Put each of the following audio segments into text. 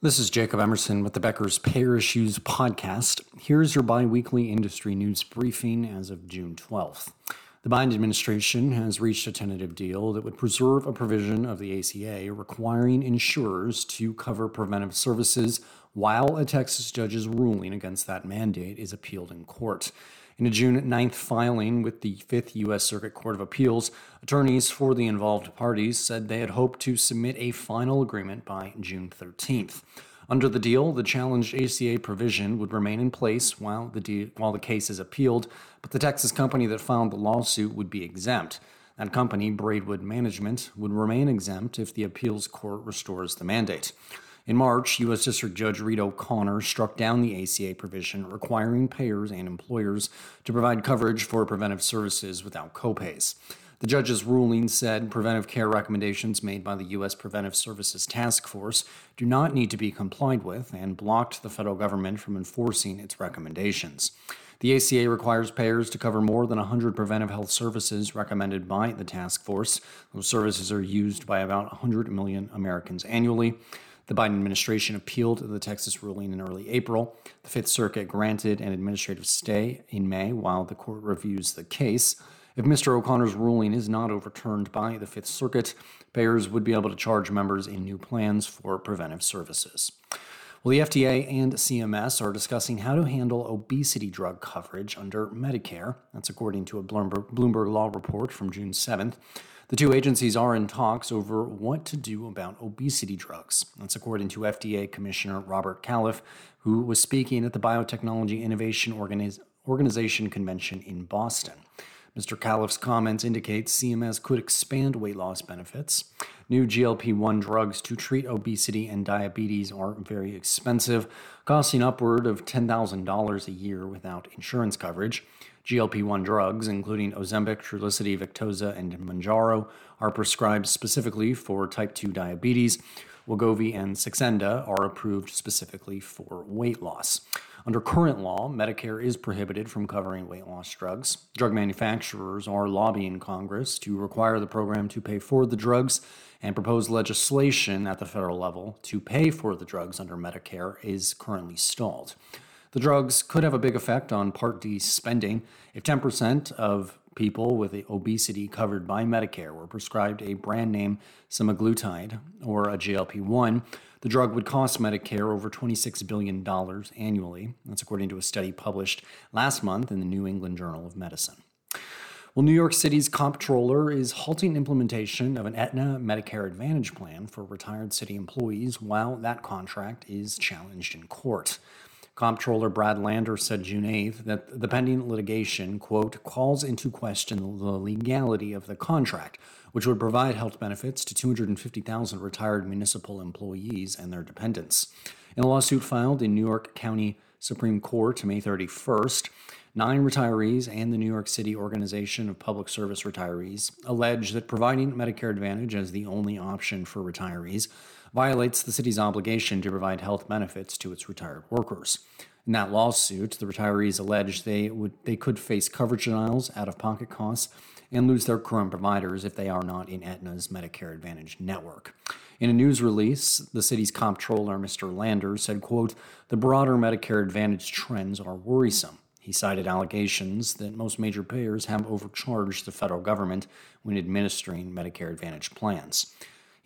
This is Jacob Emerson with the Becker's Payer Issues podcast. Here's your bi weekly industry news briefing as of June 12th. The Biden administration has reached a tentative deal that would preserve a provision of the ACA requiring insurers to cover preventive services while a Texas judge's ruling against that mandate is appealed in court. In a June 9th filing with the 5th U.S. Circuit Court of Appeals, attorneys for the involved parties said they had hoped to submit a final agreement by June 13th. Under the deal, the challenged ACA provision would remain in place while the, de- while the case is appealed, but the Texas company that filed the lawsuit would be exempt. That company, Braidwood Management, would remain exempt if the appeals court restores the mandate. In March, U.S. District Judge Reed O'Connor struck down the ACA provision requiring payers and employers to provide coverage for preventive services without copays. The judge's ruling said preventive care recommendations made by the U.S. Preventive Services Task Force do not need to be complied with and blocked the federal government from enforcing its recommendations. The ACA requires payers to cover more than 100 preventive health services recommended by the task force. Those services are used by about 100 million Americans annually. The Biden administration appealed the Texas ruling in early April. The Fifth Circuit granted an administrative stay in May while the court reviews the case. If Mr. O'Connor's ruling is not overturned by the Fifth Circuit, payers would be able to charge members in new plans for preventive services. Well, the FDA and CMS are discussing how to handle obesity drug coverage under Medicare. That's according to a Bloomberg Law report from June 7th. The two agencies are in talks over what to do about obesity drugs. That's according to FDA Commissioner Robert Califf, who was speaking at the Biotechnology Innovation Organiz- Organization convention in Boston. Mr. Califf's comments indicate CMS could expand weight loss benefits. New GLP 1 drugs to treat obesity and diabetes are very expensive, costing upward of $10,000 a year without insurance coverage. GLP 1 drugs, including Ozempic, Trulicity, Victoza, and Mounjaro, are prescribed specifically for type 2 diabetes. Wegovy and Saxenda are approved specifically for weight loss. Under current law, Medicare is prohibited from covering weight loss drugs. Drug manufacturers are lobbying Congress to require the program to pay for the drugs, and proposed legislation at the federal level to pay for the drugs under Medicare is currently stalled. The drugs could have a big effect on Part D spending. If 10% of people with obesity covered by Medicare were prescribed a brand name semaglutide or a GLP 1, the drug would cost Medicare over $26 billion annually. That's according to a study published last month in the New England Journal of Medicine. Well, New York City's comptroller is halting implementation of an Aetna Medicare Advantage plan for retired city employees while that contract is challenged in court. Comptroller Brad Lander said June 8th that the pending litigation, quote, calls into question the legality of the contract, which would provide health benefits to 250,000 retired municipal employees and their dependents. In a lawsuit filed in New York County Supreme Court May 31st, nine retirees and the New York City Organization of Public Service Retirees allege that providing Medicare Advantage as the only option for retirees violates the city's obligation to provide health benefits to its retired workers. In that lawsuit, the retirees allege they would they could face coverage denials, out-of-pocket costs, and lose their current providers if they are not in Aetna's Medicare Advantage network. In a news release, the city's comptroller, Mr. Lander, said, quote, the broader Medicare Advantage trends are worrisome. He cited allegations that most major payers have overcharged the federal government when administering Medicare Advantage plans.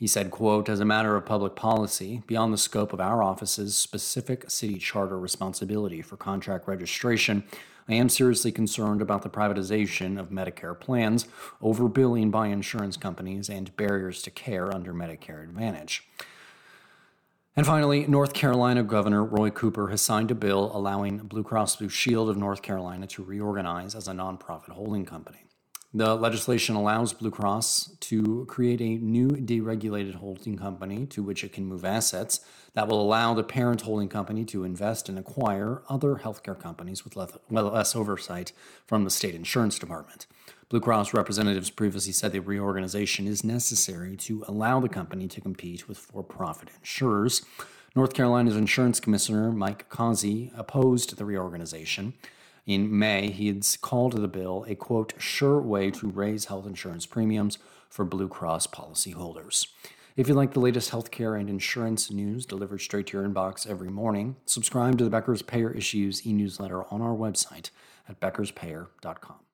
He said, quote, as a matter of public policy, beyond the scope of our office's specific city charter responsibility for contract registration, I am seriously concerned about the privatization of Medicare plans, overbilling by insurance companies, and barriers to care under Medicare Advantage. And finally, North Carolina Governor Roy Cooper has signed a bill allowing Blue Cross Blue Shield of North Carolina to reorganize as a nonprofit holding company. The legislation allows Blue Cross to create a new deregulated holding company to which it can move assets that will allow the parent holding company to invest and acquire other healthcare companies with less oversight from the state insurance department. Blue Cross representatives previously said the reorganization is necessary to allow the company to compete with for profit insurers. North Carolina's insurance commissioner, Mike Causey, opposed the reorganization. In May, he had called the bill a quote, sure way to raise health insurance premiums for Blue Cross policyholders. If you like the latest healthcare and insurance news delivered straight to your inbox every morning, subscribe to the Becker's Payer Issues e newsletter on our website at beckerspayer.com.